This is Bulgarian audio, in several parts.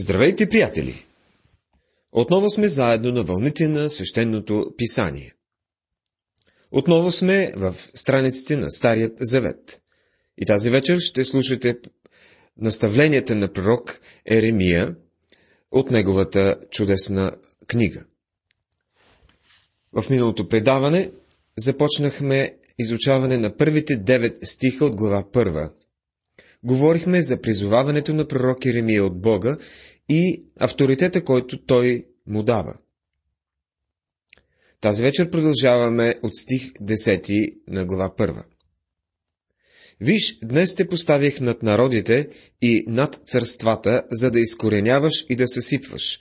Здравейте, приятели! Отново сме заедно на вълните на свещеното писание. Отново сме в страниците на Старият Завет. И тази вечер ще слушате наставленията на пророк Еремия от неговата чудесна книга. В миналото предаване започнахме изучаване на първите девет стиха от глава първа. Говорихме за призоваването на пророк Еремия от Бога и авторитета, който той му дава. Тази вечер продължаваме от стих 10 на глава 1. Виж, днес те поставих над народите и над царствата, за да изкореняваш и да съсипваш,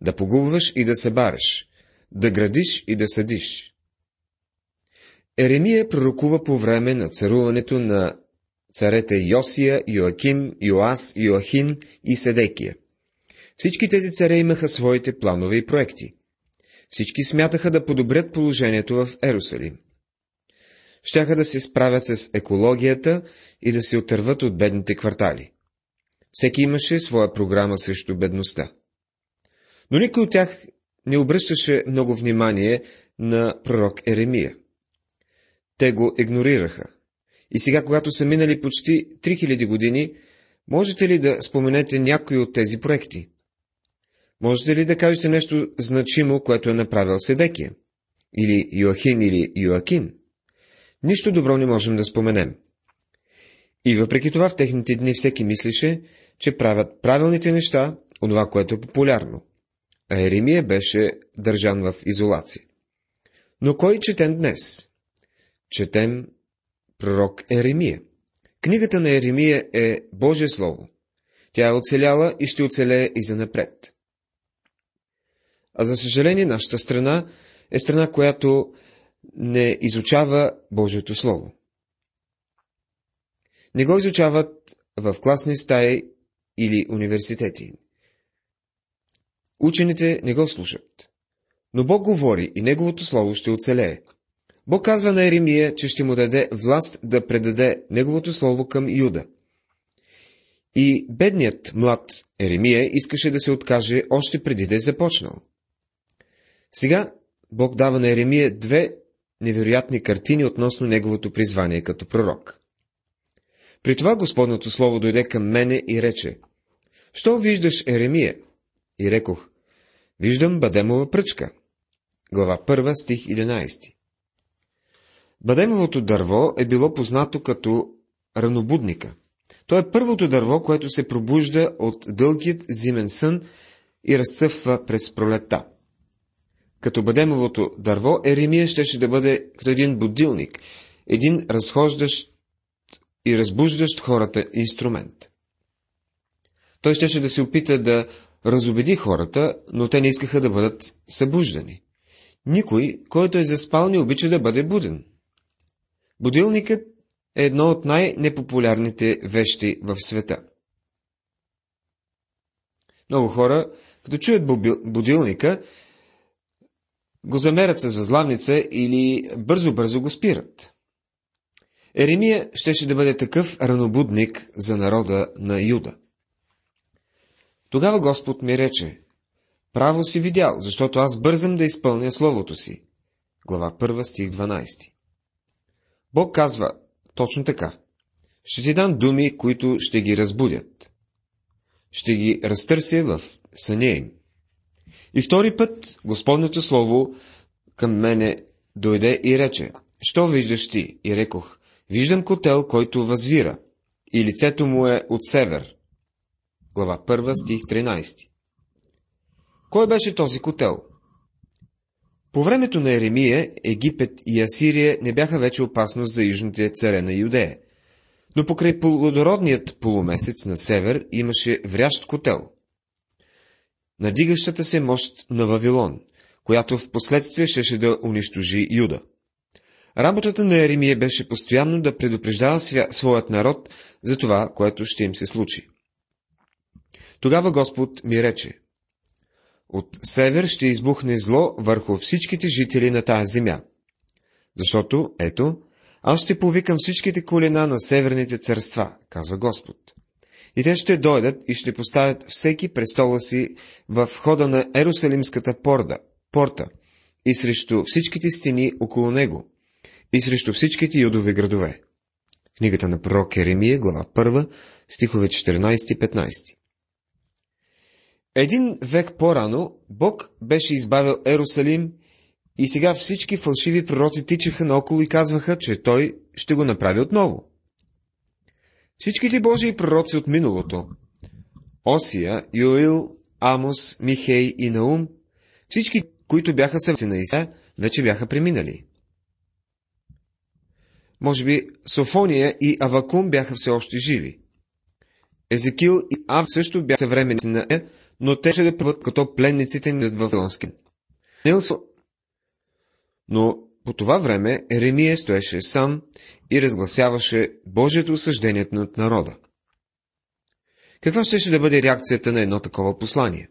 да погубваш и да събареш, да градиш и да съдиш. Еремия пророкува по време на царуването на царете Йосия, Йоаким, Йоас, Йоахин и Седекия. Всички тези царе имаха своите планове и проекти. Всички смятаха да подобрят положението в Ерусалим. Щяха да се справят с екологията и да се отърват от бедните квартали. Всеки имаше своя програма срещу бедността. Но никой от тях не обръщаше много внимание на пророк Еремия. Те го игнорираха. И сега, когато са минали почти 3000 години, можете ли да споменете някои от тези проекти? Можете ли да кажете нещо значимо, което е направил Седекия? Или Йоахин или Йоакин? Нищо добро не можем да споменем. И въпреки това в техните дни всеки мислеше, че правят правилните неща, онова, което е популярно. А Еремия беше държан в изолация. Но кой четем днес? Четем пророк Еремия. Книгата на Еремия е Божие Слово. Тя е оцеляла и ще оцелее и за напред. А за съжаление, нашата страна е страна, която не изучава Божието Слово. Не го изучават в класни стаи или университети. Учените не го слушат. Но Бог говори и Неговото Слово ще оцелее. Бог казва на Еремия, че ще му даде власт да предаде Неговото Слово към Юда. И бедният млад Еремия искаше да се откаже още преди да е започнал. Сега Бог дава на Еремия две невероятни картини относно неговото призвание като пророк. При това Господното Слово дойде към мене и рече, Що виждаш, Еремия? И рекох, Виждам Бадемова пръчка. Глава 1, стих 11. Бадемовото дърво е било познато като ранобудника. То е първото дърво, което се пробужда от дългият зимен сън и разцъфва през пролетта. Като бадемовото дърво, Еремия щеше да бъде като един будилник, един разхождащ и разбуждащ хората инструмент. Той щеше да се опита да разобеди хората, но те не искаха да бъдат събуждани. Никой, който е заспал, не обича да бъде буден. Будилникът е едно от най-непопулярните вещи в света. Много хора, като чуят будилника, го замерят с възглавница или бързо-бързо го спират. Еремия щеше да бъде такъв ранобудник за народа на Юда. Тогава Господ ми рече, право си видял, защото аз бързам да изпълня Словото си. Глава 1, стих 12. Бог казва точно така. Ще ти дам думи, които ще ги разбудят. Ще ги разтърся в съня им. И втори път Господното Слово към мене дойде и рече, Що виждаш ти? И рекох, виждам котел, който възвира, и лицето му е от север. Глава 1, стих 13. Кой беше този котел? По времето на Еремия, Египет и Асирия не бяха вече опасност за южните царе на Юдея. Но покрай плодородният полумесец на север имаше врящ котел. Надигащата се мощ на Вавилон, която в последствие щеше да унищожи Юда. Работата на Еремия беше постоянно да предупреждава свя... своят народ за това, което ще им се случи. Тогава Господ ми рече, от север ще избухне зло върху всичките жители на тази земя. Защото, ето, аз ще повикам всичките колена на северните царства, казва Господ. И те ще дойдат и ще поставят всеки престола си в входа на Ерусалимската порда, порта и срещу всичките стени около него и срещу всичките юдови градове. Книгата на пророк Еремия, глава 1, стихове 14 и 15. Един век по-рано Бог беше избавил Ерусалим и сега всички фалшиви пророци тичаха наоколо и казваха, че Той ще го направи отново. Всичките Божии пророци от миналото Осия, Йоил, Амос, Михей и Наум, всички, които бяха съвси на Иса, вече бяха преминали. Може би Софония и Авакум бяха все още живи. Езекил и Ав също бяха съвременници на Е, но те ще да като пленниците на Вавилонски. Но по това време Еремия стоеше сам и разгласяваше Божието осъждение над народа. Каква ще да бъде реакцията на едно такова послание?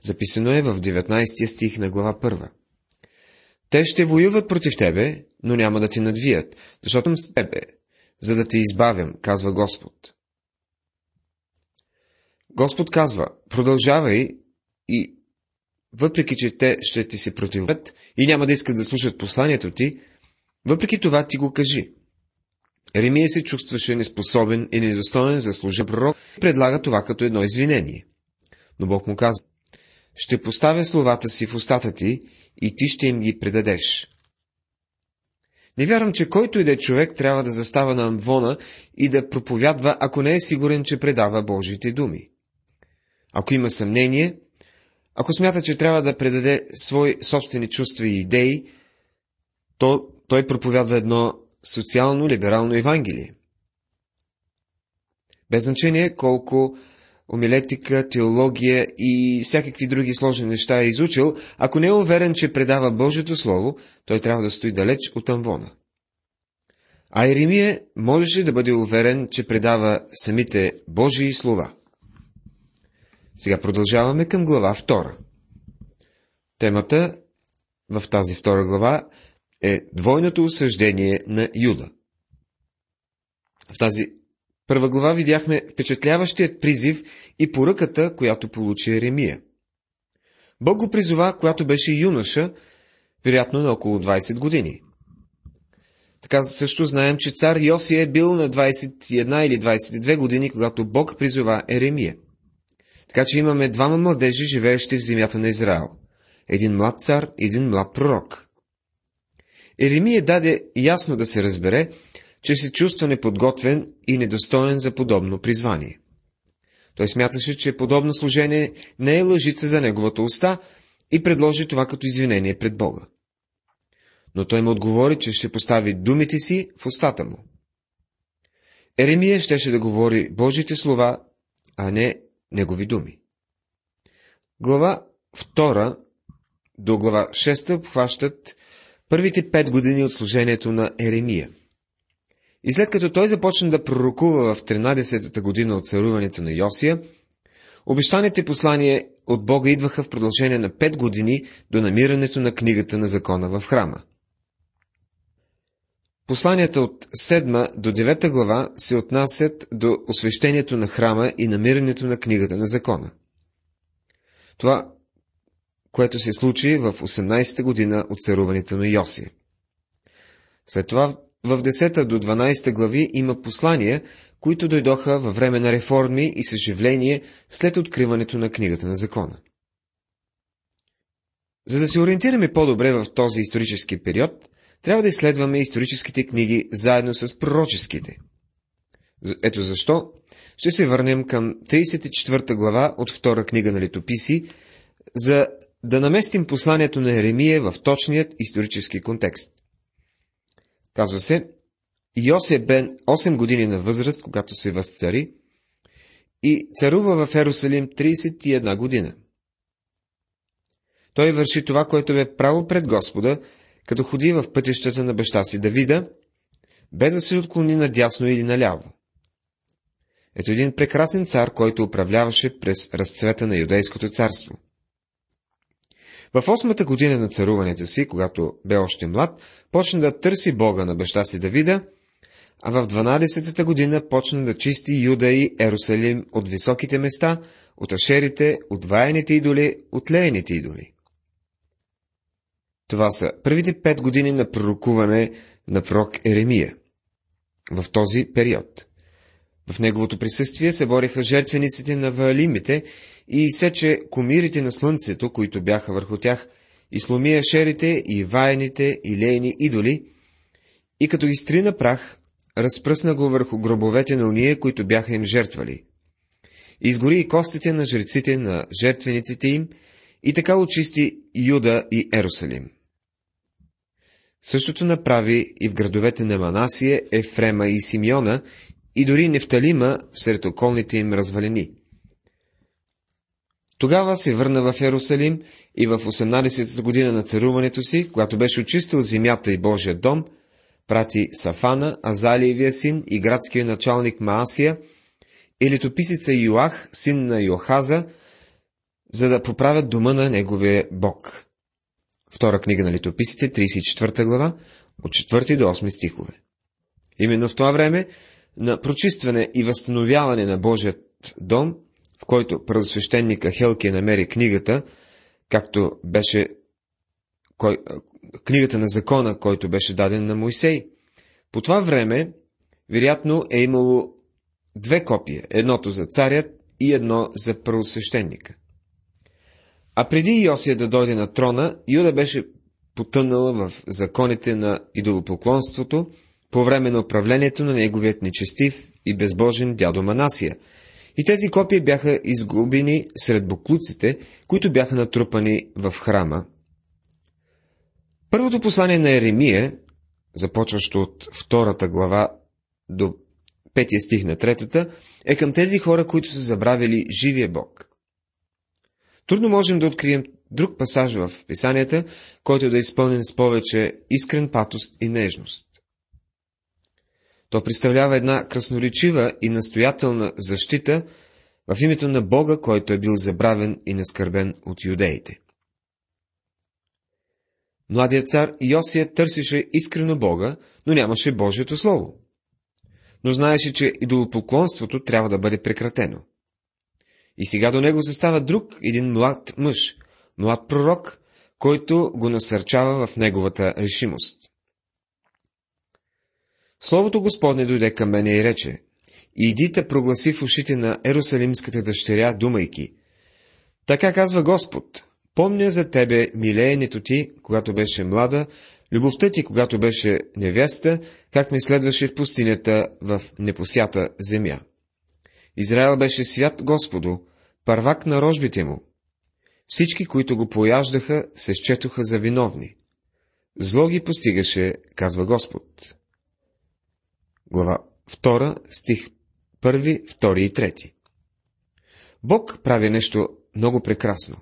Записано е в 19 стих на глава 1. Те ще воюват против тебе, но няма да ти надвият, защото с тебе, за да те избавям, казва Господ. Господ казва, продължавай и въпреки, че те ще ти се противят и няма да искат да слушат посланието ти, въпреки това ти го кажи. Еремия се чувстваше неспособен и недостоен за служа пророк и предлага това като едно извинение. Но Бог му казва, ще поставя словата си в устата ти и ти ще им ги предадеш. Не вярвам, че който и да е човек трябва да застава на амвона и да проповядва, ако не е сигурен, че предава Божите думи. Ако има съмнение, ако смята, че трябва да предаде свои собствени чувства и идеи, то той проповядва едно социално-либерално Евангелие. Без значение колко омилетика, теология и всякакви други сложни неща е изучил, ако не е уверен, че предава Божието Слово, той трябва да стои далеч от амвона. А Еремия можеше да бъде уверен, че предава самите Божии слова. Сега продължаваме към глава 2. Темата в тази втора глава е двойното осъждение на Юда. В тази първа глава видяхме впечатляващият призив и поръката, която получи Еремия. Бог го призова, когато беше юноша, вероятно на около 20 години. Така също знаем, че цар Йосия е бил на 21 или 22 години, когато Бог призова Еремия. Така че имаме двама младежи, живеещи в земята на Израел. Един млад цар един млад пророк. Еремия даде ясно да се разбере, че се чувства неподготвен и недостоен за подобно призвание. Той смяташе, че подобно служение не е лъжица за неговата уста и предложи това като извинение пред Бога. Но той му отговори, че ще постави думите си в устата му. Еремия щеше да говори Божите слова, а не негови думи. Глава 2 до глава 6 обхващат първите пет години от служението на Еремия. И след като той започна да пророкува в 13-та година от царуването на Йосия, обещаните послания от Бога идваха в продължение на пет години до намирането на книгата на закона в храма. Посланията от 7 до 9 глава се отнасят до освещението на храма и намирането на книгата на закона. Това, което се случи в 18-та година от царуването на Йосия. След това в 10 до 12 глави има послания, които дойдоха във време на реформи и съживление след откриването на книгата на закона. За да се ориентираме по-добре в този исторически период, трябва да изследваме историческите книги заедно с пророческите. Ето защо ще се върнем към 34 глава от втора книга на летописи, за да наместим посланието на Еремия в точният исторически контекст. Казва се, Йосия бен 8 години на възраст, когато се възцари, и царува в Ерусалим 31 година. Той върши това, което бе право пред Господа като ходи в пътищата на баща си Давида, без да се отклони надясно или наляво. Ето един прекрасен цар, който управляваше през разцвета на юдейското царство. В осмата година на царуването си, когато бе още млад, почна да търси Бога на баща си Давида, а в 12-та година почна да чисти Юда и Ерусалим от високите места, от ашерите, от ваяните идоли, от леените идоли. Това са първите пет години на пророкуване на пророк Еремия. В този период. В неговото присъствие се бориха жертвениците на ваалимите и сече комирите на слънцето, които бяха върху тях, и сломи ашерите, и ваяните, и лейни идоли, и като изтрина прах, разпръсна го върху гробовете на уния, които бяха им жертвали. Изгори и костите на жреците на жертвениците им, и така очисти Юда и Ерусалим. Същото направи и в градовете на Манасия, Ефрема и Симеона, и дори Нефталима сред околните им развалени. Тогава се върна в Ерусалим и в 18-та година на царуването си, когато беше очистил земята и Божия дом, прати Сафана, Азалиевия син и градския началник Маасия и летописица Йоах, син на Йохаза, за да поправят дома на неговия Бог. Втора книга на летописите, 34 глава, от 4 до 8 стихове. Именно в това време на прочистване и възстановяване на Божият дом, в който първосвещеника Хелкия намери книгата, както беше кой, книгата на закона, който беше даден на Моисей. По това време, вероятно, е имало две копия, едното за царят и едно за първосвещеника. А преди Йосия да дойде на трона, Юда беше потънала в законите на идолопоклонството по време на управлението на неговият нечестив и безбожен дядо Манасия. И тези копии бяха изгубени сред буклуците, които бяха натрупани в храма. Първото послание на Еремия, започващо от втората глава до петия стих на третата, е към тези хора, които са забравили живия Бог. Трудно можем да открием друг пасаж в писанията, който да е изпълнен с повече искрен патост и нежност. То представлява една красноречива и настоятелна защита в името на Бога, който е бил забравен и наскърбен от юдеите. Младият цар Йосия търсеше искрено Бога, но нямаше Божието Слово. Но знаеше, че идолопоклонството трябва да бъде прекратено. И сега до него застава друг, един млад мъж, млад пророк, който го насърчава в неговата решимост. Словото Господне дойде към мене и рече, идите прогласи в ушите на Ерусалимската дъщеря, думайки, така казва Господ, помня за тебе милеенето ти, когато беше млада, любовта ти, когато беше невеста, как ме следваше в пустинята в непосята земя. Израел беше свят Господу, първак на рожбите му. Всички, които го пояждаха, се счетоха за виновни. Зло ги постигаше, казва Господ. Глава 2, стих 1, 2 и 3. Бог прави нещо много прекрасно.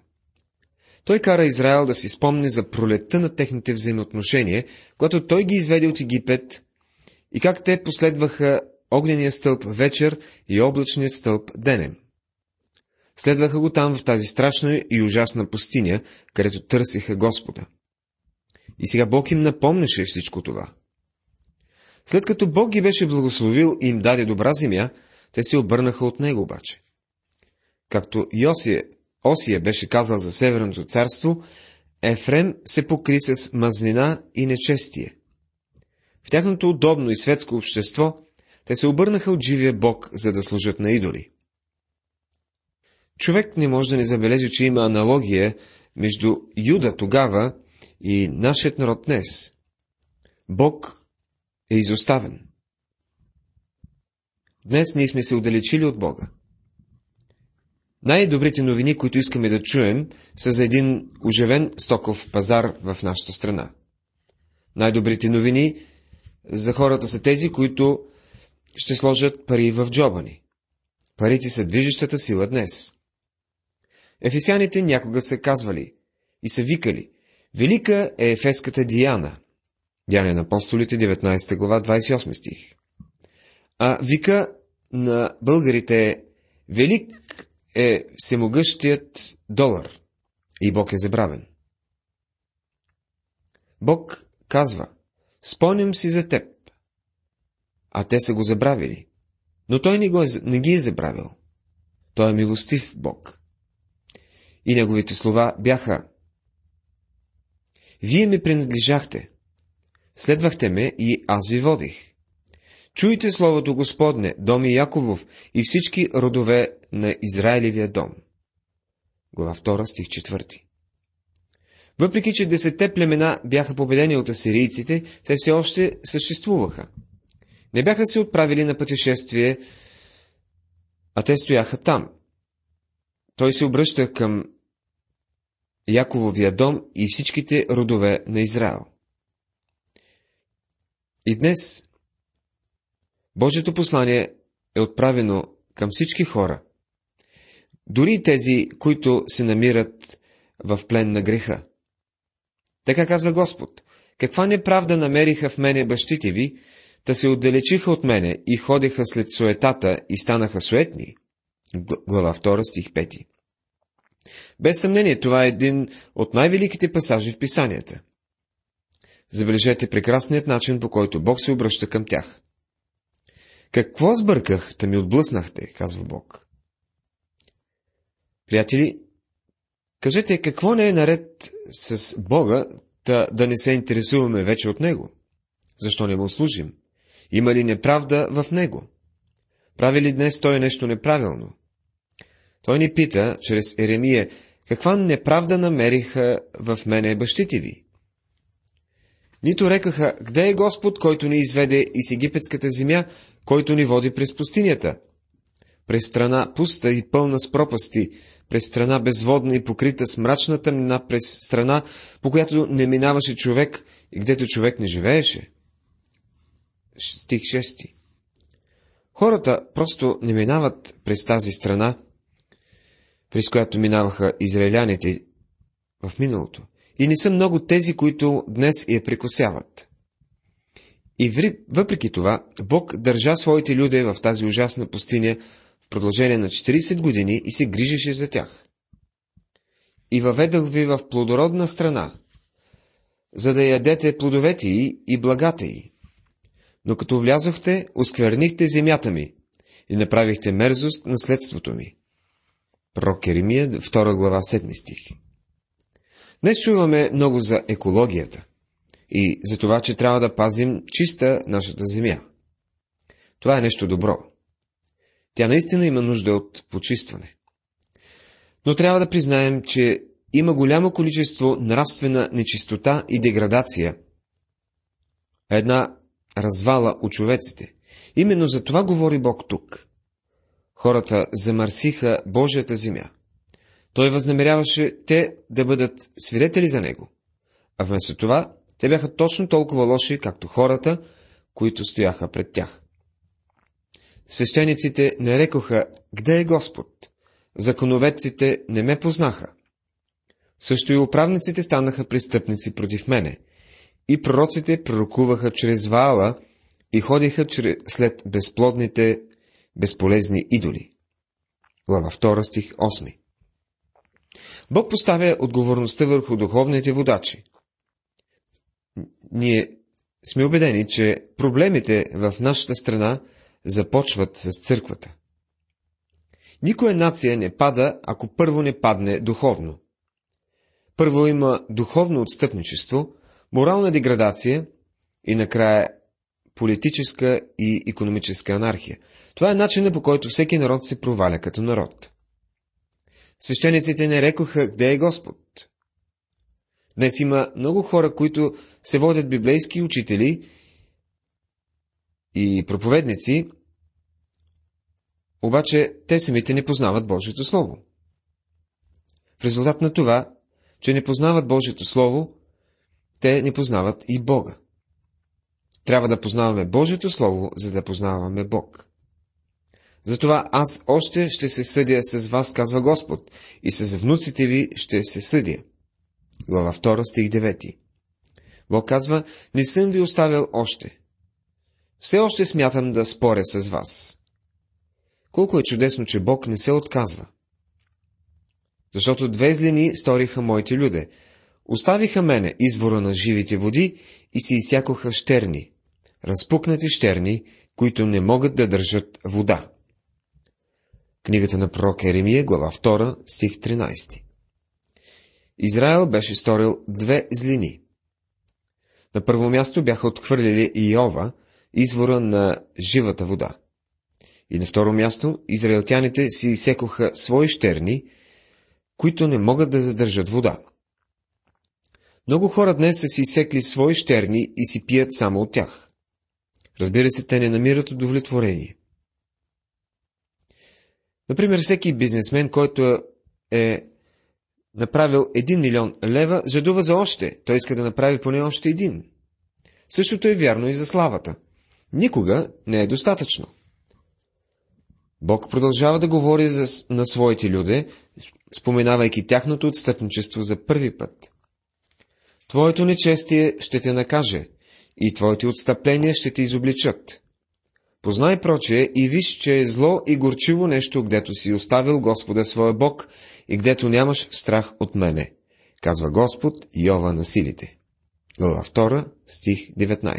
Той кара Израел да си спомни за пролетта на техните взаимоотношения, когато той ги изведе от Египет и как те последваха огнения стълб вечер и облачният стълб денем. Следваха го там в тази страшна и ужасна пустиня, където търсиха Господа. И сега Бог им напомняше всичко това. След като Бог ги беше благословил и им даде добра земя, те се обърнаха от него обаче. Както Йосия, Осия беше казал за Северното царство, Ефрем се покри с мазнина и нечестие. В тяхното удобно и светско общество те се обърнаха от живия Бог, за да служат на идоли. Човек не може да не забележи, че има аналогия между Юда тогава и нашият народ днес. Бог е изоставен. Днес ние сме се отдалечили от Бога. Най-добрите новини, които искаме да чуем, са за един оживен стоков пазар в нашата страна. Най-добрите новини за хората са тези, които ще сложат пари в джоба ни. Парите са движещата сила днес. Ефесяните някога са казвали и са викали Велика е ефеската Диана. Дяне на апостолите, 19 глава, 28 стих. А вика на българите Велик е всемогъщият долар и Бог е забравен. Бог казва, спомням си за теб. а те са го забравили. Но той не, го е, не ги е забравил. Той е милостив Бог. И неговите слова бяха Вие ми принадлежахте. Следвахте ме и аз ви водих. Чуйте Словото Господне, доми Яковов и всички родове на Израилевия дом. Глава 2, стих 4 Въпреки, че десетте племена бяха победени от асирийците, те все още съществуваха. Не бяха се отправили на пътешествие, а те стояха там. Той се обръща към Якововия дом и всичките родове на Израел. И днес Божието послание е отправено към всички хора, дори тези, които се намират в плен на греха. Така казва Господ. Каква неправда намериха в мене бащите ви, та се отдалечиха от мене и ходеха след суетата и станаха суетни? Глава 2, стих 5. Без съмнение, това е един от най-великите пасажи в писанията. Забележете прекрасният начин, по който Бог се обръща към тях. Какво сбърках, да ми отблъснахте, казва Бог. Приятели, кажете, какво не е наред с Бога, да, да не се интересуваме вече от Него? Защо не му служим? Има ли неправда в Него? Прави ли днес Той нещо неправилно? Той ни пита, чрез Еремия, каква неправда намериха в мене бащите ви? Нито рекаха, къде е Господ, който ни изведе из египетската земя, който ни води през пустинята? През страна пуста и пълна с пропасти, през страна безводна и покрита с мрачна тъмнина, през страна, по която не минаваше човек и гдето човек не живееше. Стих 6 Хората просто не минават през тази страна, през която минаваха израиляните в миналото. И не са много тези, които днес я прекосяват. И въпреки това, Бог държа своите люди в тази ужасна пустиня в продължение на 40 години и се грижеше за тях. И въведах ви в плодородна страна, за да ядете плодовете й и благата й. Но като влязохте, осквернихте земята ми и направихте мерзост наследството ми. Пророк Еремия, 2 глава, 7 стих. Днес чуваме много за екологията и за това, че трябва да пазим чиста нашата земя. Това е нещо добро. Тя наистина има нужда от почистване. Но трябва да признаем, че има голямо количество нравствена нечистота и деградация, една развала у човеците. Именно за това говори Бог тук. Хората замърсиха Божията земя. Той възнамеряваше те да бъдат свидетели за него. А вместо това, те бяха точно толкова лоши, както хората, които стояха пред тях. Свещениците не рекоха, къде е Господ? Законовеците не ме познаха. Също и управниците станаха престъпници против мене. И пророците пророкуваха чрез Ваала и ходиха след безплодните, безполезни идоли. Глава 2 стих 8 Бог поставя отговорността върху духовните водачи. Ние сме убедени, че проблемите в нашата страна започват с църквата. Никоя нация не пада, ако първо не падне духовно. Първо има духовно отстъпничество, морална деградация и накрая политическа и економическа анархия. Това е начинът по който всеки народ се проваля като народ. Свещениците не рекоха, къде е Господ. Днес има много хора, които се водят библейски учители и проповедници, обаче те самите не познават Божието Слово. В резултат на това, че не познават Божието Слово, те не познават и Бога. Трябва да познаваме Божието Слово, за да познаваме Бог. Затова аз още ще се съдя с вас, казва Господ, и с внуците ви ще се съдя. Глава 2, стих 9. Бог казва, не съм ви оставил още. Все още смятам да споря с вас. Колко е чудесно, че Бог не се отказва. Защото две злини сториха моите люде. Оставиха мене извора на живите води и се изсякоха щерни, разпукнати щерни, които не могат да държат вода. Книгата на пророк Еремия, глава 2, стих 13. Израел беше сторил две злини. На първо място бяха отхвърлили Иова, извора на живата вода. И на второ място, израелтяните си изсекоха свои щерни, които не могат да задържат вода. Много хора днес са си изсекли свои щерни и си пият само от тях. Разбира се, те не намират удовлетворение. Например, всеки бизнесмен, който е направил 1 милион лева, жадува за още. Той иска да направи поне още един. Същото е вярно и за славата. Никога не е достатъчно. Бог продължава да говори за, на своите люди, споменавайки тяхното отстъпничество за първи път. Твоето нечестие ще те накаже, и твоите отстъпления ще те изобличат. Познай прочее и виж, че е зло и горчиво нещо, гдето си оставил Господа своя Бог и гдето нямаш страх от мене, казва Господ Йова на силите. Глава 2, стих 19.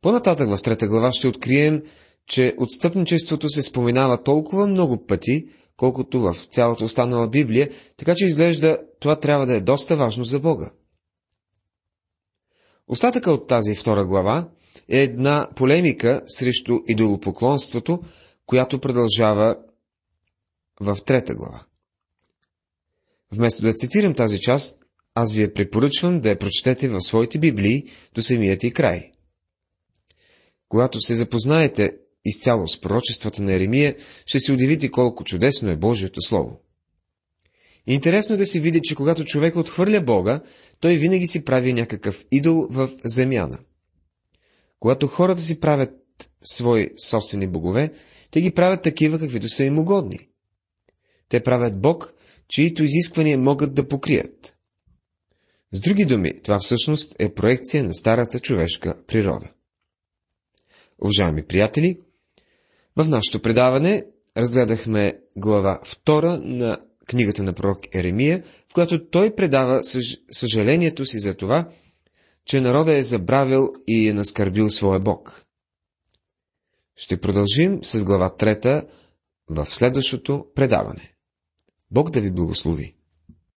По-нататък в трета глава ще открием, че отстъпничеството се споменава толкова много пъти, колкото в цялата останала Библия, така че изглежда това трябва да е доста важно за Бога. Остатъка от тази втора глава е една полемика срещу идолопоклонството, която продължава в трета глава. Вместо да цитирам тази част, аз ви я препоръчвам да я прочетете в своите библии до самият и край. Когато се запознаете изцяло с пророчествата на Еремия, ще се удивите колко чудесно е Божието Слово. Интересно е да се види, че когато човек отхвърля Бога, той винаги си прави някакъв идол в земяна. Когато хората си правят свои собствени богове, те ги правят такива, каквито са им угодни. Те правят Бог, чието изисквания могат да покрият. С други думи, това всъщност е проекция на старата човешка природа. Уважаеми приятели, в нашето предаване разгледахме глава 2 на книгата на пророк Еремия, в която той предава съж... съжалението си за това, че народа е забравил и е наскърбил своя Бог. Ще продължим с глава 3 в следващото предаване. Бог да ви благослови!